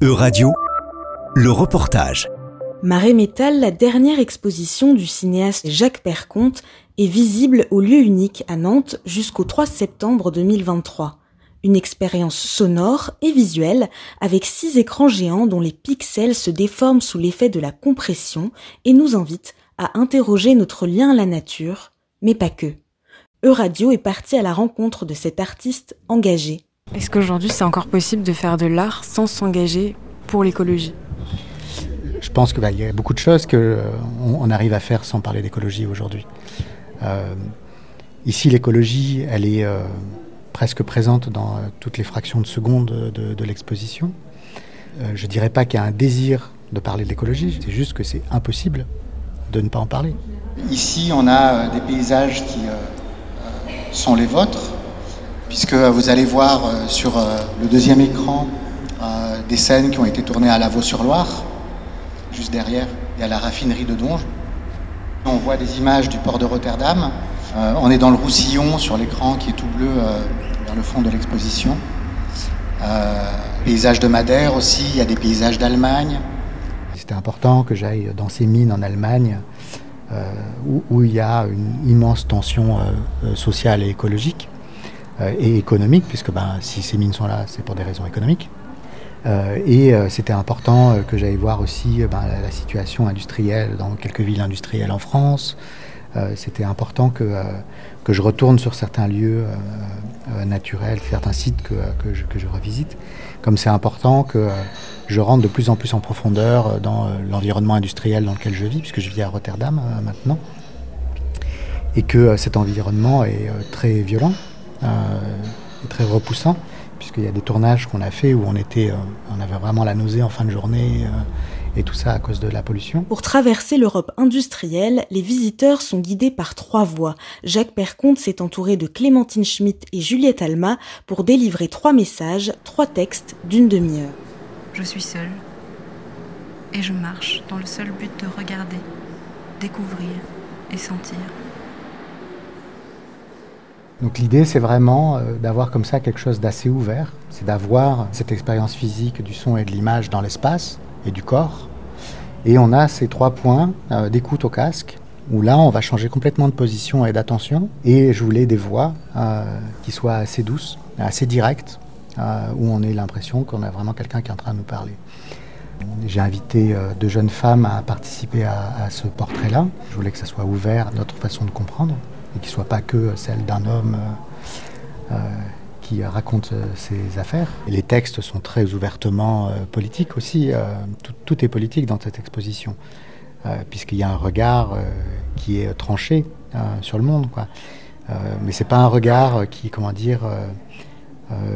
E-Radio, le reportage. Marée Métal, la dernière exposition du cinéaste Jacques Perconte, est visible au lieu unique à Nantes jusqu'au 3 septembre 2023. Une expérience sonore et visuelle avec six écrans géants dont les pixels se déforment sous l'effet de la compression et nous invite à interroger notre lien à la nature, mais pas que. E-Radio est parti à la rencontre de cet artiste engagé. Est-ce qu'aujourd'hui c'est encore possible de faire de l'art sans s'engager pour l'écologie? Je pense qu'il bah, y a beaucoup de choses qu'on euh, on arrive à faire sans parler d'écologie aujourd'hui. Euh, ici l'écologie, elle est euh, presque présente dans toutes les fractions de seconde de, l'exposition. je ne dirais pas qu'il y a un désir de parler de l'écologie, c'est juste que c'est impossible de ne pas en parler. Ici on a des paysages qui sont les vôtres puisque vous allez voir euh, sur euh, le deuxième écran euh, des scènes qui ont été tournées à Lavaux-sur-Loire, juste derrière, il y a la raffinerie de Donge. On voit des images du port de Rotterdam. on est dans le Roussillon sur l'écran qui est tout bleu vers le fond de l'exposition. paysages de Madère aussi, il y a des paysages d'Allemagne. C'était important que j'aille dans ces mines en Allemagne où, il y a une immense tension sociale et écologique. Euh, et économique, puisque ben, si ces mines sont là, c'est pour des raisons économiques. Euh, et euh, c'était important que j'aille voir aussi ben, la, situation industrielle dans quelques villes industrielles en France. c'était important que, que je retourne sur certains lieux naturels, certains sites que, que, je, que je, revisite. Comme c'est important que je rentre de plus en plus en profondeur dans l'environnement industriel dans lequel je vis, puisque je vis à Rotterdam maintenant. Et que cet environnement est très violent, euh, très repoussant, puisqu'il y a des tournages qu'on a fait où on, était, euh, on avait vraiment la nausée en fin de journée euh, et tout ça à cause de la pollution. Pour traverser l'Europe industrielle, les visiteurs sont guidés par trois voies. Jacques Perconte s'est entouré de Clémentine Schmitt et Juliette Alma pour délivrer trois messages, trois textes d'une demi-heure. Je suis seule et je marche dans le seul but de regarder, découvrir et sentir. Donc l'idée, c'est vraiment euh, d'avoir comme ça quelque chose d'assez ouvert, c'est d'avoir cette expérience physique du son et de l'image dans l'espace et du corps. Et on a ces trois points euh, d'écoute au casque, où là, on va changer complètement de position et d'attention. Et je voulais des voix euh, qui soient assez douces, assez directes, où on ait l'impression qu'on a vraiment quelqu'un qui est en train de nous parler. J'ai invité deux jeunes femmes à participer à, à ce portrait-là. Je voulais que ça soit ouvert à notre façon de comprendre et qui ne soit pas que celle d'un homme euh, euh, qui raconte euh, ses affaires. les textes sont très ouvertement politiques aussi. Tout, est politique dans cette exposition, puisqu'il y a un regard qui est tranché sur le monde. Mais c'est pas un regard qui, comment dire,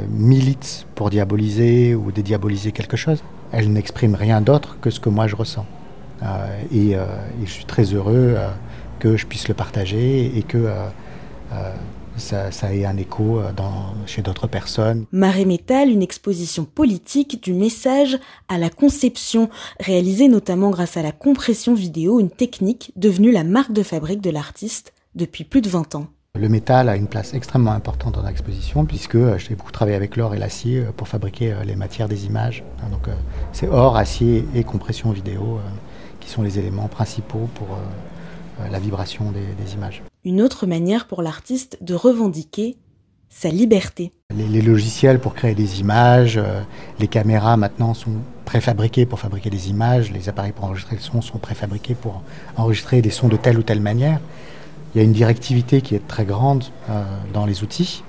milite pour diaboliser ou dédiaboliser quelque chose. Elle n'exprime rien d'autre que ce que moi je ressens. et, je suis très heureux que je puisse le partager et que euh, euh, ça, ait un écho euh, dans, chez d'autres personnes. Marée Métal, une exposition politique du message à la conception, réalisée notamment grâce à la compression vidéo, une technique devenue la marque de fabrique de l'artiste depuis plus de 20 ans. Le métal a une place extrêmement importante dans l'exposition puisque j'ai beaucoup travaillé avec l'or et l'acier pour fabriquer les matières des images. Donc c'est or, acier et compression vidéo qui sont les éléments principaux pour la vibration des, images. Une autre manière pour l'artiste de revendiquer sa liberté. Les, logiciels pour créer des images, euh, les caméras maintenant sont préfabriquées pour fabriquer des images, les appareils pour enregistrer le son sont préfabriqués pour enregistrer des sons de telle ou telle manière. Il y a une directivité qui est très grande euh, dans les outils.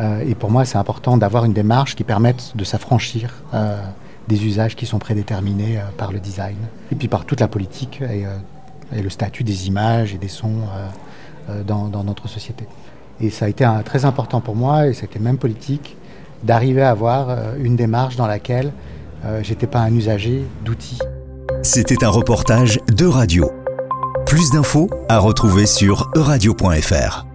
et pour moi, c'est important d'avoir une démarche qui permette de s'affranchir des usages qui sont prédéterminés par le design et puis par toute la politique et et le statut des images et des sons euh, euh, dans, notre société. Et ça a été très important pour moi, et c'était même politique, d'arriver à avoir euh, une démarche dans laquelle j'étais pas un usager d'outils. C'était un reportage de radio. Plus d'infos à retrouver sur euradio.fr.